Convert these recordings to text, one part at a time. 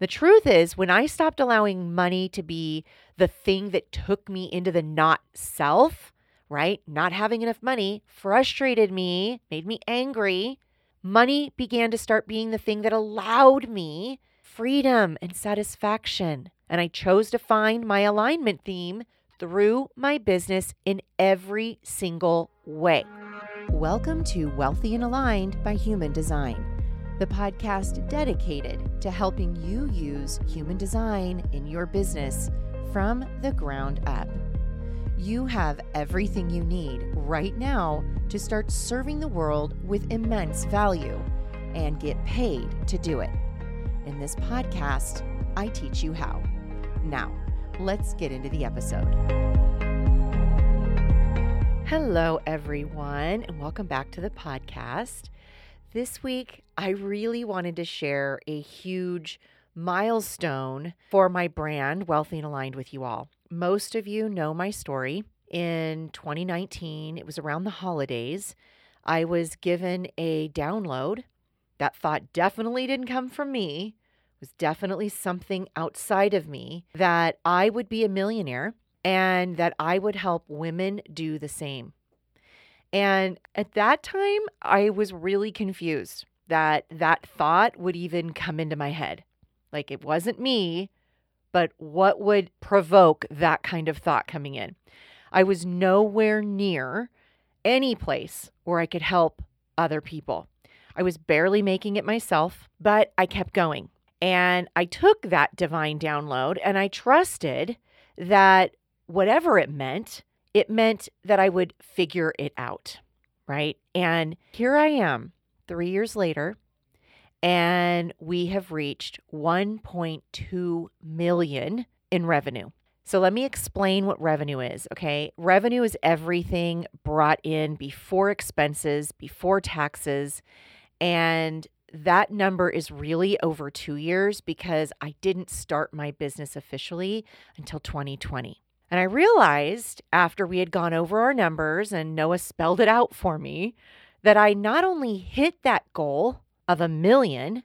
The truth is, when I stopped allowing money to be the thing that took me into the not self, right? Not having enough money frustrated me, made me angry. Money began to start being the thing that allowed me freedom and satisfaction. And I chose to find my alignment theme through my business in every single way. Welcome to Wealthy and Aligned by Human Design, the podcast dedicated to helping you use human design in your business from the ground up. You have everything you need right now to start serving the world with immense value and get paid to do it. In this podcast, I teach you how. Now, let's get into the episode. Hello, everyone, and welcome back to the podcast. This week, I really wanted to share a huge milestone for my brand, Wealthy and Aligned with you all. Most of you know my story. In 2019, it was around the holidays, I was given a download. That thought definitely didn't come from me. It was definitely something outside of me that I would be a millionaire and that I would help women do the same. And at that time, I was really confused that that thought would even come into my head. Like it wasn't me, but what would provoke that kind of thought coming in? I was nowhere near any place where I could help other people. I was barely making it myself, but I kept going. And I took that divine download and I trusted that whatever it meant, it meant that I would figure it out. Right. And here I am three years later, and we have reached 1.2 million in revenue. So let me explain what revenue is, okay? Revenue is everything brought in before expenses, before taxes, and that number is really over 2 years because I didn't start my business officially until 2020. And I realized after we had gone over our numbers and Noah spelled it out for me that I not only hit that goal of a million,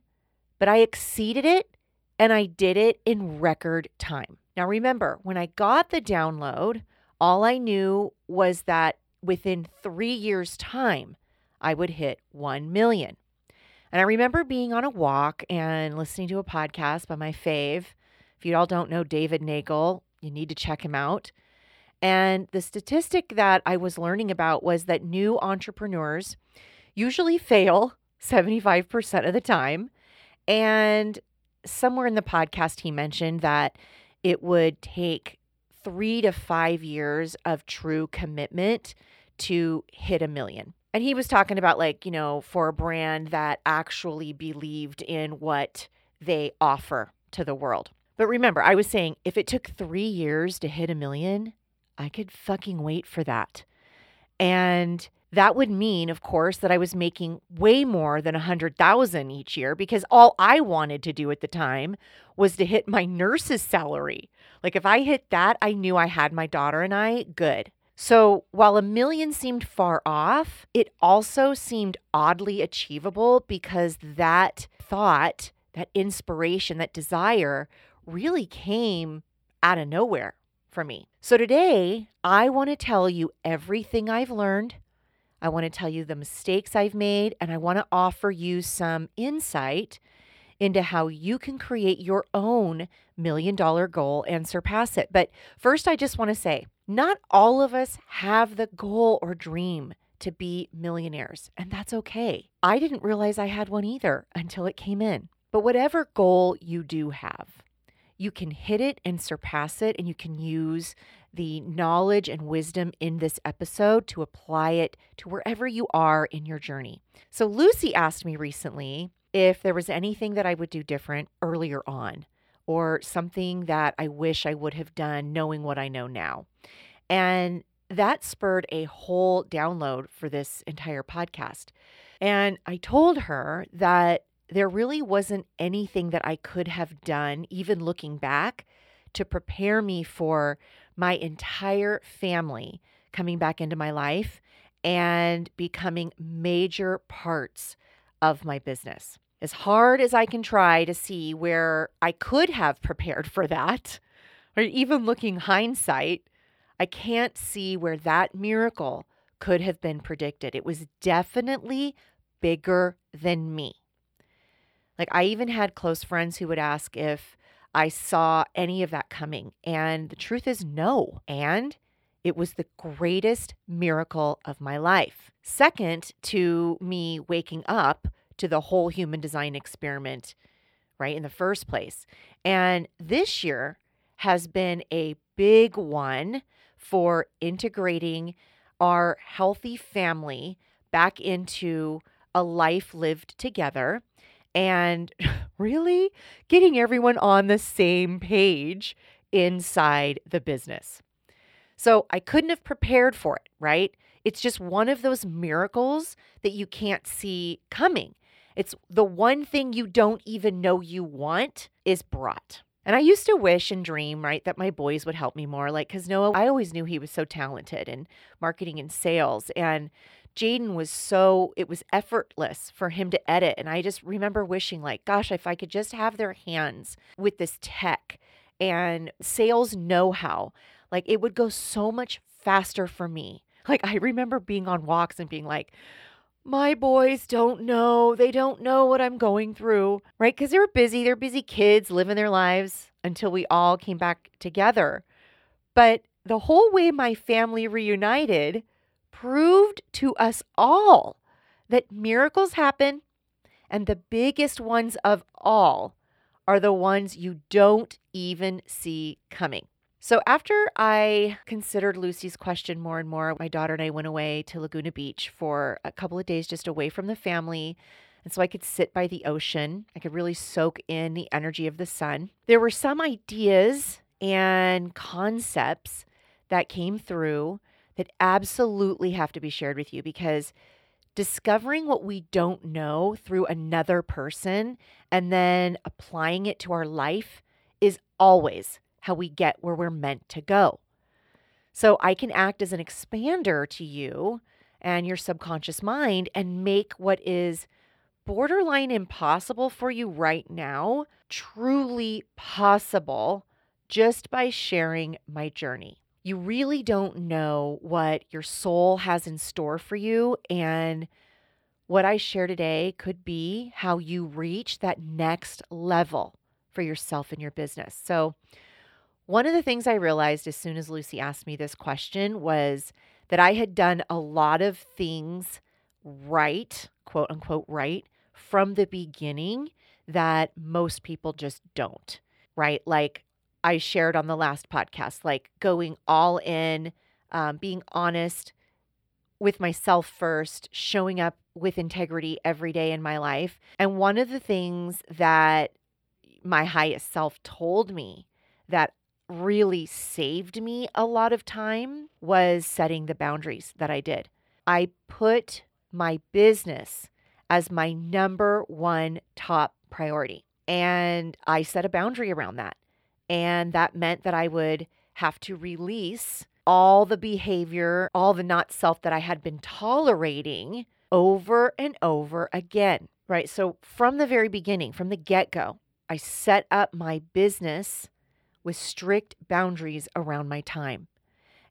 but I exceeded it and I did it in record time. Now, remember, when I got the download, all I knew was that within three years' time, I would hit 1 million. And I remember being on a walk and listening to a podcast by my fave. If you all don't know David Nagel, you need to check him out. And the statistic that I was learning about was that new entrepreneurs usually fail 75% of the time. And somewhere in the podcast, he mentioned that it would take three to five years of true commitment to hit a million. And he was talking about, like, you know, for a brand that actually believed in what they offer to the world. But remember, I was saying if it took three years to hit a million, I could fucking wait for that. And that would mean, of course, that I was making way more than a hundred thousand each year because all I wanted to do at the time was to hit my nurse's salary. Like if I hit that, I knew I had my daughter and I good. So while a million seemed far off, it also seemed oddly achievable because that thought, that inspiration, that desire really came out of nowhere for me. So today, I want to tell you everything I've learned. I want to tell you the mistakes I've made, and I want to offer you some insight into how you can create your own million dollar goal and surpass it. But first, I just want to say not all of us have the goal or dream to be millionaires, and that's okay. I didn't realize I had one either until it came in. But whatever goal you do have, you can hit it and surpass it, and you can use the knowledge and wisdom in this episode to apply it to wherever you are in your journey. So, Lucy asked me recently if there was anything that I would do different earlier on, or something that I wish I would have done knowing what I know now. And that spurred a whole download for this entire podcast. And I told her that there really wasn't anything that I could have done, even looking back, to prepare me for my entire family coming back into my life and becoming major parts of my business. As hard as I can try to see where I could have prepared for that, or even looking hindsight, I can't see where that miracle could have been predicted. It was definitely bigger than me. Like, I even had close friends who would ask if I saw any of that coming. And the truth is, no. And it was the greatest miracle of my life. Second to me waking up to the whole human design experiment, right, in the first place. And this year has been a big one for integrating our healthy family back into a life lived together and really getting everyone on the same page inside the business. So I couldn't have prepared for it, right? It's just one of those miracles that you can't see coming. It's the one thing you don't even know you want is brought. And I used to wish and dream, right, that my boys would help me more. Like, because Noah, I always knew he was so talented in marketing and sales. And Jaden was so, it was effortless for him to edit. And I just remember wishing, like, gosh, if I could just have their hands with this tech and sales know how, like, it would go so much faster for me. Like, I remember being on walks and being like, my boys don't know. They don't know what I'm going through, right? Because they're busy. They're busy kids living their lives until we all came back together. But the whole way my family reunited proved to us all that miracles happen, and the biggest ones of all are the ones you don't even see coming. So, after I considered Lucy's question more and more, my daughter and I went away to Laguna Beach for a couple of days just away from the family. And so I could sit by the ocean. I could really soak in the energy of the sun. There were some ideas and concepts that came through that absolutely have to be shared with you because discovering what we don't know through another person and then applying it to our life is always how we get where we're meant to go. So I can act as an expander to you and your subconscious mind and make what is borderline impossible for you right now truly possible just by sharing my journey. You really don't know what your soul has in store for you. And what I share today could be how you reach that next level for yourself and your business. So, one of the things I realized as soon as Lucy asked me this question was that I had done a lot of things right, quote unquote, right, from the beginning that most people just don't, right? Like I shared on the last podcast, like going all in, um, being honest with myself first, showing up with integrity every day in my life. And one of the things that my highest self told me that really saved me a lot of time was setting the boundaries that I did. I put my business as my number one top priority. And I set a boundary around that. And that meant that I would have to release all the behavior, all the not self that I had been tolerating over and over again. Right. So, from the very beginning, from the get go, I set up my business with strict boundaries around my time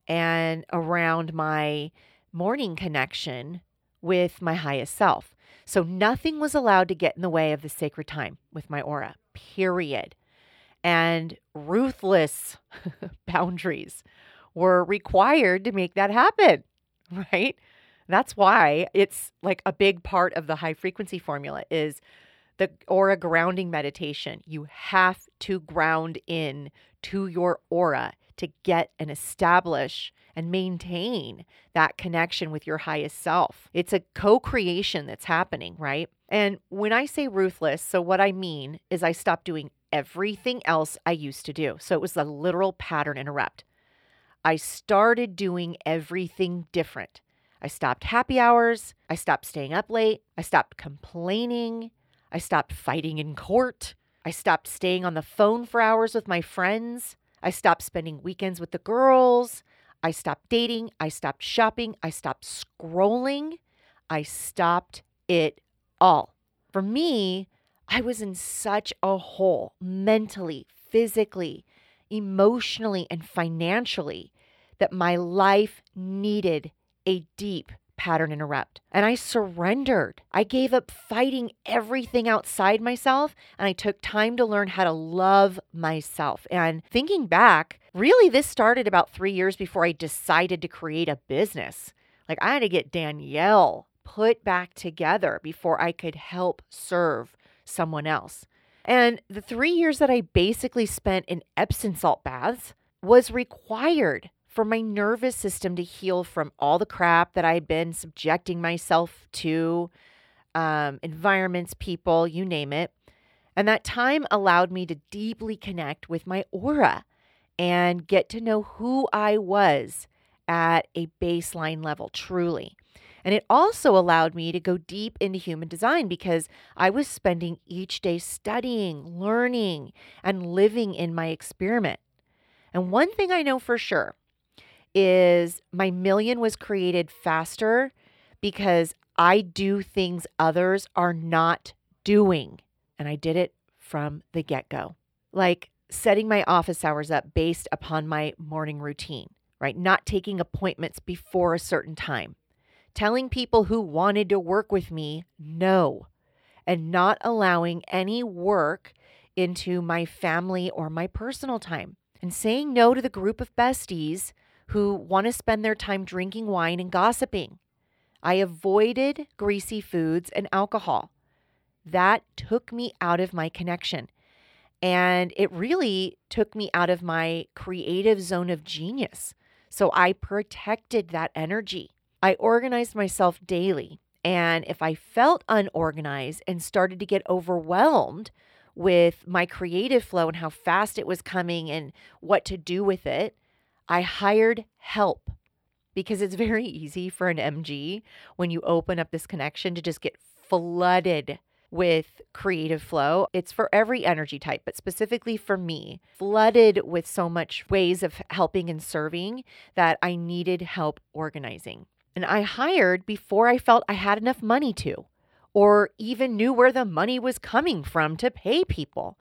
and around my morning connection with my highest self. So nothing was allowed to get in the way of the sacred time with my aura, period. And ruthless boundaries were required to make that happen, right? That's why it's like a big part of the high frequency formula is the aura grounding meditation. You have to ground in to your aura to get and establish and maintain that connection with your highest self. It's a co creation that's happening, right? And when I say ruthless, so what I mean is I stop doing everything else I used to do. So it was a literal pattern interrupt. I started doing everything different. I stopped happy hours. I stopped staying up late. I stopped complaining. I stopped fighting in court. I stopped staying on the phone for hours with my friends. I stopped spending weekends with the girls. I stopped dating. I stopped shopping. I stopped scrolling. I stopped it all. For me, I was in such a hole mentally, physically, emotionally, and financially that my life needed a deep pattern interrupt. And I surrendered. I gave up fighting everything outside myself and I took time to learn how to love myself. And thinking back, really, this started about three years before I decided to create a business. Like I had to get Danielle put back together before I could help serve someone else. And the three years that I basically spent in Epsom salt baths was required for my nervous system to heal from all the crap that I've been subjecting myself to, um, environments, people, you name it. And that time allowed me to deeply connect with my aura and get to know who I was at a baseline level, truly. And it also allowed me to go deep into human design because I was spending each day studying, learning, and living in my experiment. And one thing I know for sure is my million was created faster because I do things others are not doing. And I did it from the get go. Like setting my office hours up based upon my morning routine, right? Not taking appointments before a certain time, telling people who wanted to work with me no, and not allowing any work into my family or my personal time, and saying no to the group of besties who want to spend their time drinking wine and gossiping. I avoided greasy foods and alcohol. That took me out of my connection. And it really took me out of my creative zone of genius. So I protected that energy. I organized myself daily. And if I felt unorganized and started to get overwhelmed with my creative flow and how fast it was coming and what to do with it, I hired help because it's very easy for an MG when you open up this connection to just get flooded with creative flow. It's for every energy type, but specifically for me, flooded with so much ways of helping and serving that I needed help organizing. And I hired before I felt I had enough money to, or even knew where the money was coming from to pay people.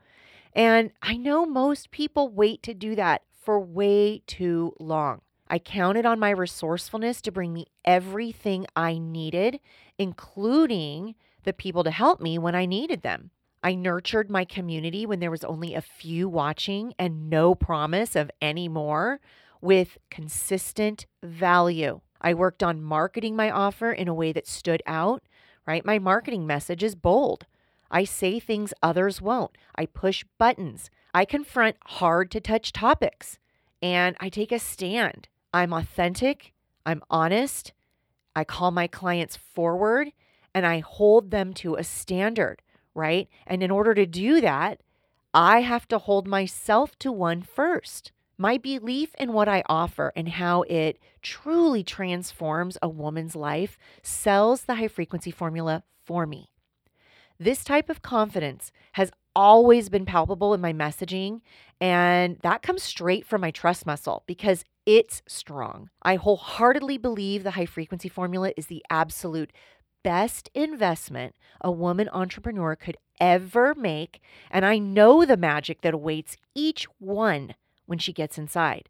And I know most people wait to do that for way too long. I counted on my resourcefulness to bring me everything I needed, including the people to help me when I needed them. I nurtured my community when there was only a few watching and no promise of any more with consistent value. I worked on marketing my offer in a way that stood out, right? My marketing message is bold. I say things others won't. I push buttons. I confront hard to touch topics and I take a stand. I'm authentic, I'm honest, I call my clients forward, and I hold them to a standard, right? And in order to do that, I have to hold myself to one first. My belief in what I offer and how it truly transforms a woman's life sells the high frequency formula for me. This type of confidence has always been palpable in my messaging, and that comes straight from my trust muscle because it's strong. I wholeheartedly believe the high frequency formula is the absolute best investment a woman entrepreneur could ever make, and I know the magic that awaits each one when she gets inside.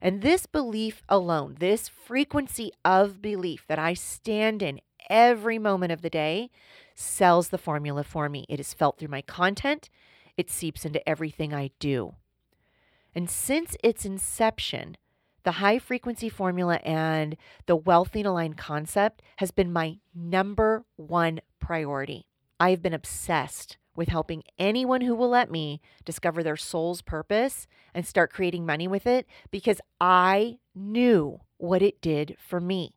And this belief alone, this frequency of belief that I stand in every moment of the day, sells the formula for me. It is felt through my content, it seeps into everything I do. And since its inception, the high frequency formula and the wealthy and aligned concept has been my number one priority. I have been obsessed with helping anyone who will let me discover their soul's purpose and start creating money with it because I knew what it did for me.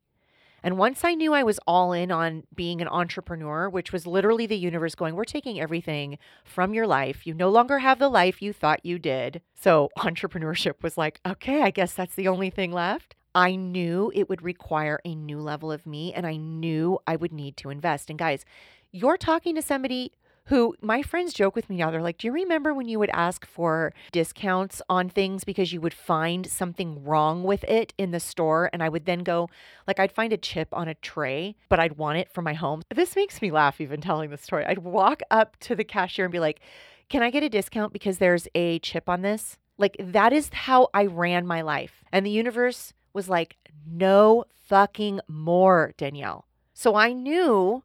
And once I knew I was all in on being an entrepreneur, which was literally the universe going, We're taking everything from your life. You no longer have the life you thought you did. So entrepreneurship was like, Okay, I guess that's the only thing left. I knew it would require a new level of me and I knew I would need to invest. And guys, you're talking to somebody who my friends joke with me now. They're like, Do you remember when you would ask for discounts on things because you would find something wrong with it in the store? And I would then go, like, I'd find a chip on a tray, but I'd want it for my home. This makes me laugh even telling the story. I'd walk up to the cashier and be like, Can I get a discount because there's a chip on this? Like, that is how I ran my life. And the universe was like, No fucking more, Danielle. So I knew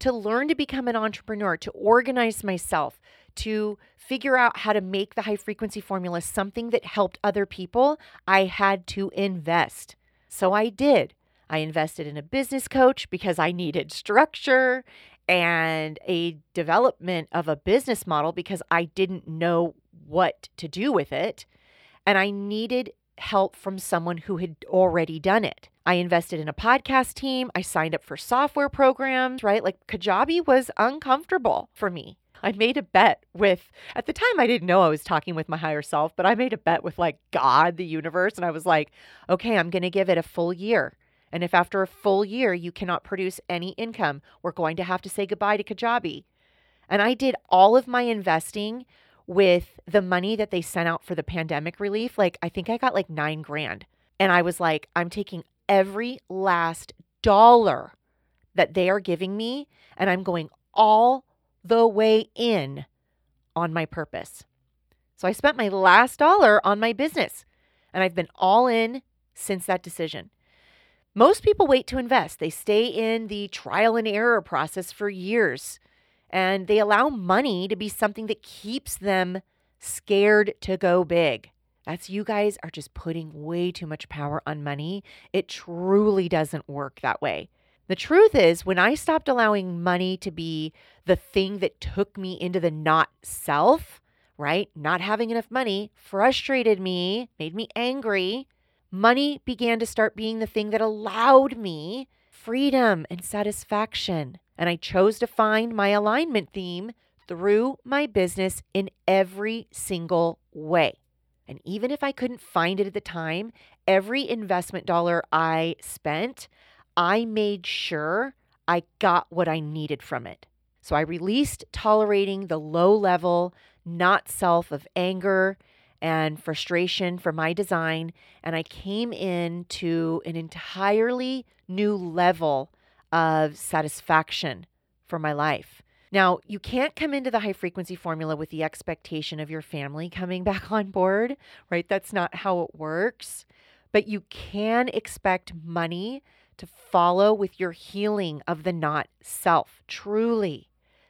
to learn to become an entrepreneur, to organize myself, to figure out how to make the high frequency formula something that helped other people, I had to invest. So I did. I invested in a business coach because I needed structure and a development of a business model because I didn't know what to do with it. And I needed help from someone who had already done it. I invested in a podcast team. I signed up for software programs, right? Like Kajabi was uncomfortable for me. I made a bet with, at the time, I didn't know I was talking with my higher self, but I made a bet with like God, the universe. And I was like, okay, I'm going to give it a full year. And if after a full year you cannot produce any income, we're going to have to say goodbye to Kajabi. And I did all of my investing with the money that they sent out for the pandemic relief. Like, I think I got like nine grand. And I was like, I'm taking every last dollar that they are giving me and I'm going all the way in on my purpose. So I spent my last dollar on my business and I've been all in since that decision. Most people wait to invest. They stay in the trial and error process for years and they allow money to be something that keeps them scared to go big. That's you guys are just putting way too much power on money. It truly doesn't work that way. The truth is, when I stopped allowing money to be the thing that took me into the not self, right? Not having enough money frustrated me, made me angry. Money began to start being the thing that allowed me freedom and satisfaction. And I chose to find my alignment theme through my business in every single way. And even if I couldn't find it at the time, every investment dollar I spent, I made sure I got what I needed from it. So I released tolerating the low level, not self of anger and frustration for my design. And I came into an entirely new level of satisfaction for my life. Now, you can't come into the high frequency formula with the expectation of your family coming back on board, right? That's not how it works. But you can expect money to follow with your healing of the not self, truly.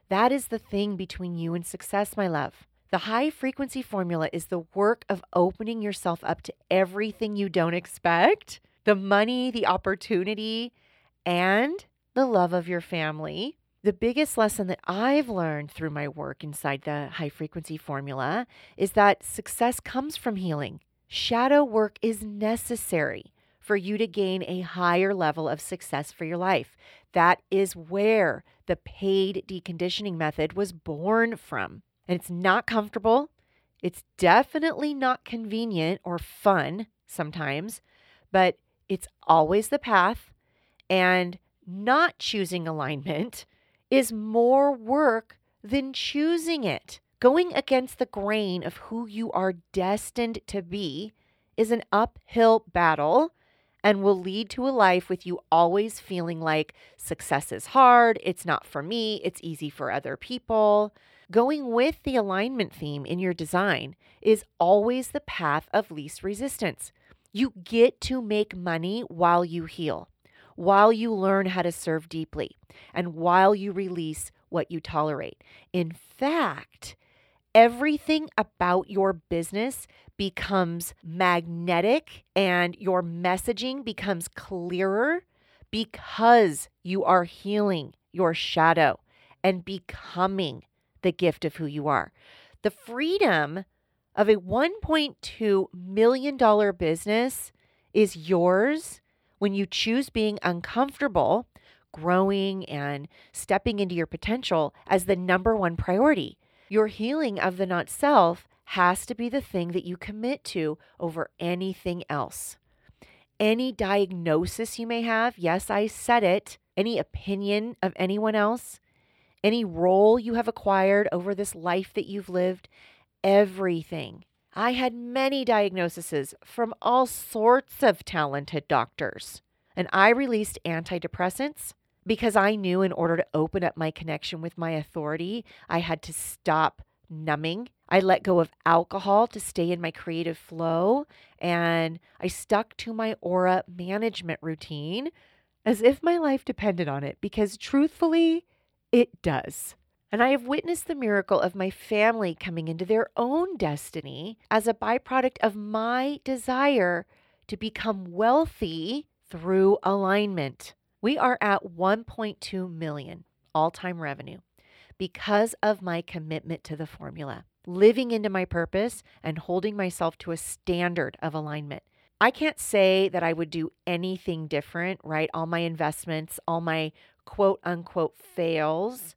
That is the thing between you and success, my love. The high frequency formula is the work of opening yourself up to everything you don't expect the money, the opportunity, and the love of your family. The biggest lesson that I've learned through my work inside the high frequency formula is that success comes from healing. Shadow work is necessary for you to gain a higher level of success for your life. That is where the paid deconditioning method was born from. And it's not comfortable. It's definitely not convenient or fun sometimes, but it's always the path. And not choosing alignment is more work than choosing it. Going against the grain of who you are destined to be is an uphill battle and will lead to a life with you always feeling like success is hard, it's not for me, it's easy for other people. Going with the alignment theme in your design is always the path of least resistance. You get to make money while you heal while you learn how to serve deeply and while you release what you tolerate. In fact, everything about your business becomes magnetic and your messaging becomes clearer because you are healing your shadow and becoming the gift of who you are. The freedom of a $1.2 million business is yours when you choose being uncomfortable, growing, and stepping into your potential as the number one priority, your healing of the not self has to be the thing that you commit to over anything else. Any diagnosis you may have, yes, I said it, any opinion of anyone else, any role you have acquired over this life that you've lived, everything. I had many diagnoses from all sorts of talented doctors. And I released antidepressants because I knew in order to open up my connection with my authority, I had to stop numbing. I let go of alcohol to stay in my creative flow. And I stuck to my aura management routine as if my life depended on it, because truthfully, it does. And I have witnessed the miracle of my family coming into their own destiny as a byproduct of my desire to become wealthy through alignment. We are at 1.2 million all-time revenue because of my commitment to the formula, living into my purpose and holding myself to a standard of alignment. I can't say that I would do anything different, right? All my investments, all my quote unquote fails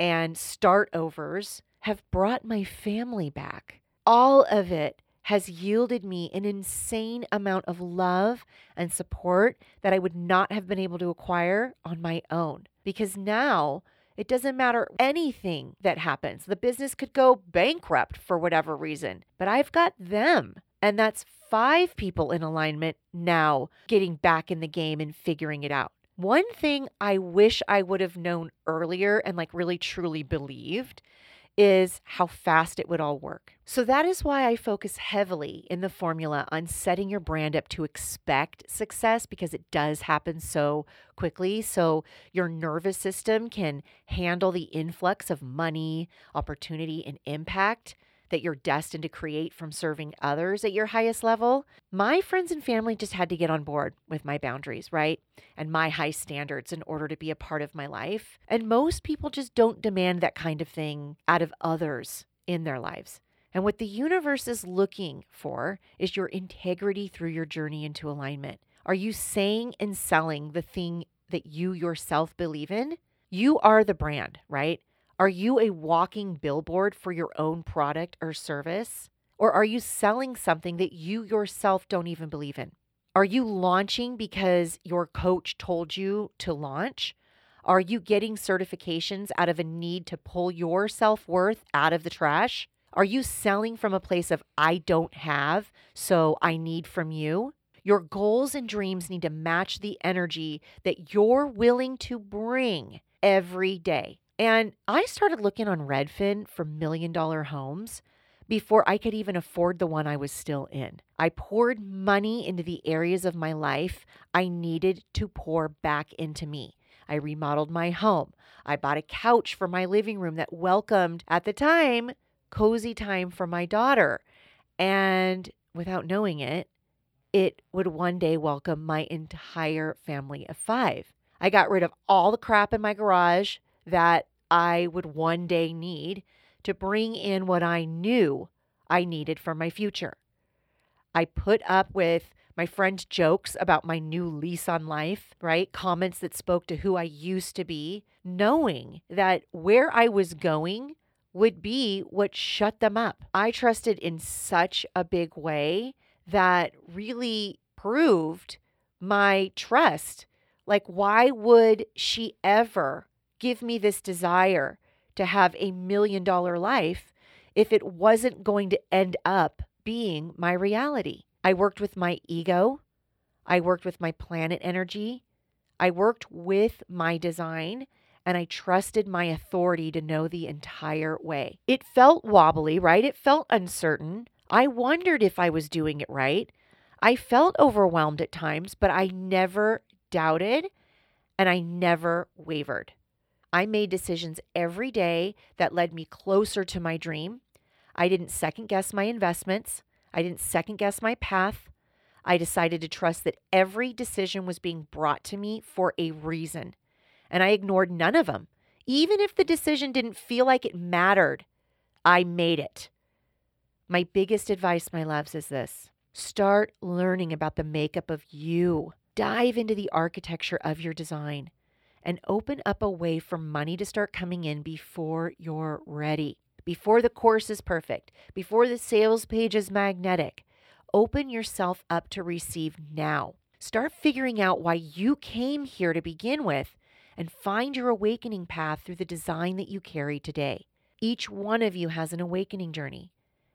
and start overs have brought my family back. All of it has yielded me an insane amount of love and support that I would not have been able to acquire on my own. Because now it doesn't matter anything that happens. The business could go bankrupt for whatever reason, but I've got them. And that's five people in alignment now getting back in the game and figuring it out. One thing I wish I would have known earlier and like really truly believed is how fast it would all work. So that is why I focus heavily in the formula on setting your brand up to expect success because it does happen so quickly. So your nervous system can handle the influx of money, opportunity, and impact that you're destined to create from serving others at your highest level, my friends and family just had to get on board with my boundaries, right? And my high standards in order to be a part of my life. And most people just don't demand that kind of thing out of others in their lives. And what the universe is looking for is your integrity through your journey into alignment. Are you saying and selling the thing that you yourself believe in? You are the brand, right? Are you a walking billboard for your own product or service? Or are you selling something that you yourself don't even believe in? Are you launching because your coach told you to launch? Are you getting certifications out of a need to pull your self worth out of the trash? Are you selling from a place of, I don't have, so I need from you? Your goals and dreams need to match the energy that you're willing to bring every day. And I started looking on Redfin for million dollar homes before I could even afford the one I was still in. I poured money into the areas of my life I needed to pour back into me. I remodeled my home. I bought a couch for my living room that welcomed, at the time, cozy time for my daughter. And without knowing it, it would one day welcome my entire family of five. I got rid of all the crap in my garage that I would one day need to bring in what I knew I needed for my future. I put up with my friends' jokes about my new lease on life, right? Comments that spoke to who I used to be, knowing that where I was going would be what shut them up. I trusted in such a big way that really proved my trust. Like, why would she ever give me this desire to have a million dollar life if it wasn't going to end up being my reality? I worked with my ego. I worked with my planet energy. I worked with my design and I trusted my authority to know the entire way. It felt wobbly, right? It felt uncertain. I wondered if I was doing it right. I felt overwhelmed at times, but I never doubted and I never wavered. I made decisions every day that led me closer to my dream. I didn't second guess my investments. I didn't second guess my path. I decided to trust that every decision was being brought to me for a reason. And I ignored none of them. Even if the decision didn't feel like it mattered, I made it. My biggest advice, my loves, is this start learning about the makeup of you. Dive into the architecture of your design and open up a way for money to start coming in before you're ready, before the course is perfect, before the sales page is magnetic. Open yourself up to receive now. Start figuring out why you came here to begin with and find your awakening path through the design that you carry today. Each one of you has an awakening journey,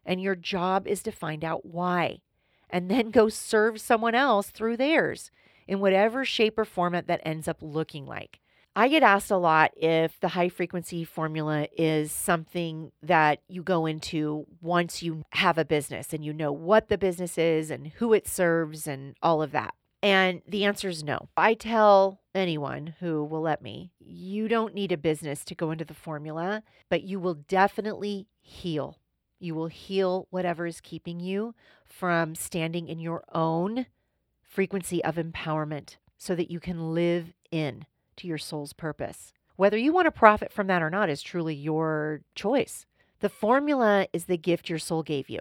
and your job is to find out why and then go serve someone else through theirs in whatever shape or format that ends up looking like. I get asked a lot if the high frequency formula is something that you go into once you have a business and you know what the business is and who it serves and all of that. And the answer is no. I tell anyone who will let me, you don't need a business to go into the formula, but you will definitely heal. You will heal whatever is keeping you from standing in your own frequency of empowerment so that you can live in to your soul's purpose. Whether you want to profit from that or not is truly your choice. The formula is the gift your soul gave you.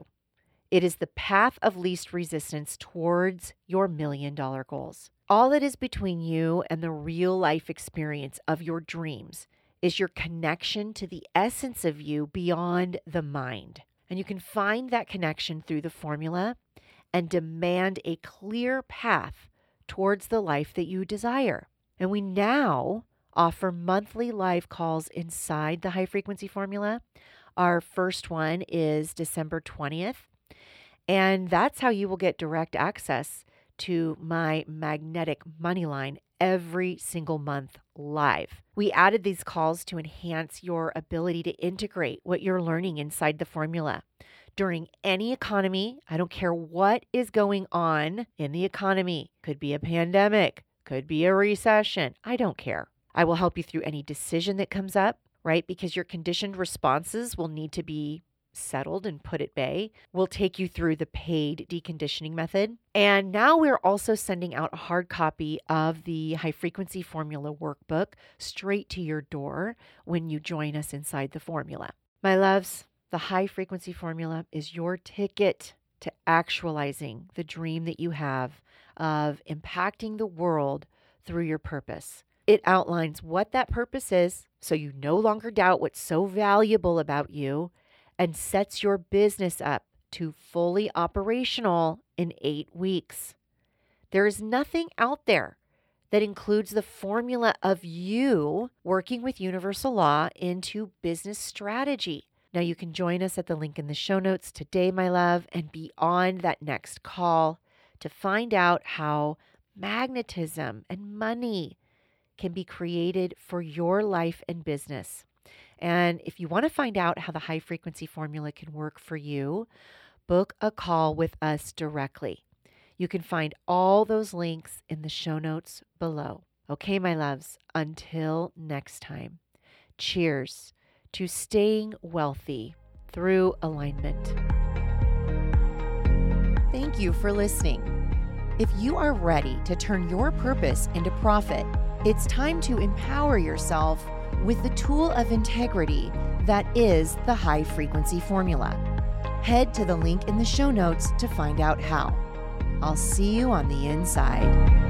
It is the path of least resistance towards your million dollar goals. All that is between you and the real life experience of your dreams is your connection to the essence of you beyond the mind. And you can find that connection through the formula and demand a clear path towards the life that you desire. And we now offer monthly live calls inside the high frequency formula. Our first one is December 20th. And that's how you will get direct access to my magnetic money line every single month live. We added these calls to enhance your ability to integrate what you're learning inside the formula. During any economy, I don't care what is going on in the economy, could be a pandemic, could be a recession. I don't care. I will help you through any decision that comes up, right? Because your conditioned responses will need to be settled and put at bay. We'll take you through the paid deconditioning method. And now we're also sending out a hard copy of the high frequency formula workbook straight to your door when you join us inside the formula. My loves, the high frequency formula is your ticket to actualizing the dream that you have of impacting the world through your purpose. It outlines what that purpose is so you no longer doubt what's so valuable about you and sets your business up to fully operational in eight weeks. There is nothing out there that includes the formula of you working with universal law into business strategy. Now, you can join us at the link in the show notes today, my love, and be on that next call to find out how magnetism and money can be created for your life and business. And if you want to find out how the high frequency formula can work for you, book a call with us directly. You can find all those links in the show notes below. Okay, my loves, until next time, cheers to staying wealthy through alignment. Thank you for listening. If you are ready to turn your purpose into profit, it's time to empower yourself with the tool of integrity that is the high frequency formula. Head to the link in the show notes to find out how. I'll see you on the inside.